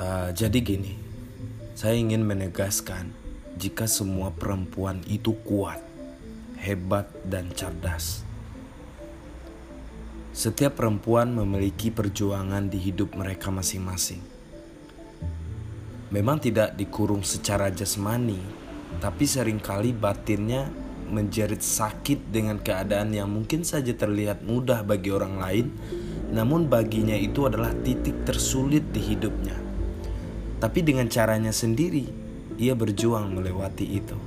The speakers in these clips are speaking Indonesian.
Uh, jadi gini, saya ingin menegaskan jika semua perempuan itu kuat, hebat, dan cerdas. Setiap perempuan memiliki perjuangan di hidup mereka masing-masing. Memang tidak dikurung secara jasmani, tapi sering kali batinnya menjerit sakit dengan keadaan yang mungkin saja terlihat mudah bagi orang lain, namun baginya itu adalah titik tersulit di hidupnya. Tapi dengan caranya sendiri, ia berjuang melewati itu.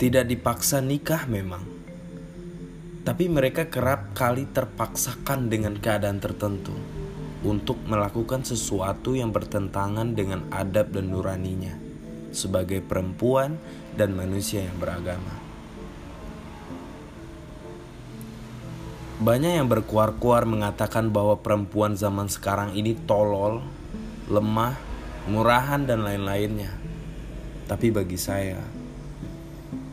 Tidak dipaksa nikah memang, tapi mereka kerap kali terpaksakan dengan keadaan tertentu untuk melakukan sesuatu yang bertentangan dengan adab dan nuraninya sebagai perempuan dan manusia yang beragama. Banyak yang berkuar-kuar mengatakan bahwa perempuan zaman sekarang ini tolol, lemah, murahan, dan lain-lainnya. Tapi bagi saya,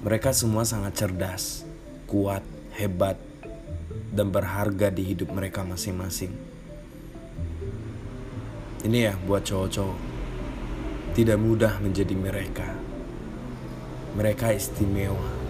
mereka semua sangat cerdas, kuat, hebat, dan berharga di hidup mereka masing-masing. Ini ya buat cowok-cowok. Tidak mudah menjadi mereka. Mereka istimewa.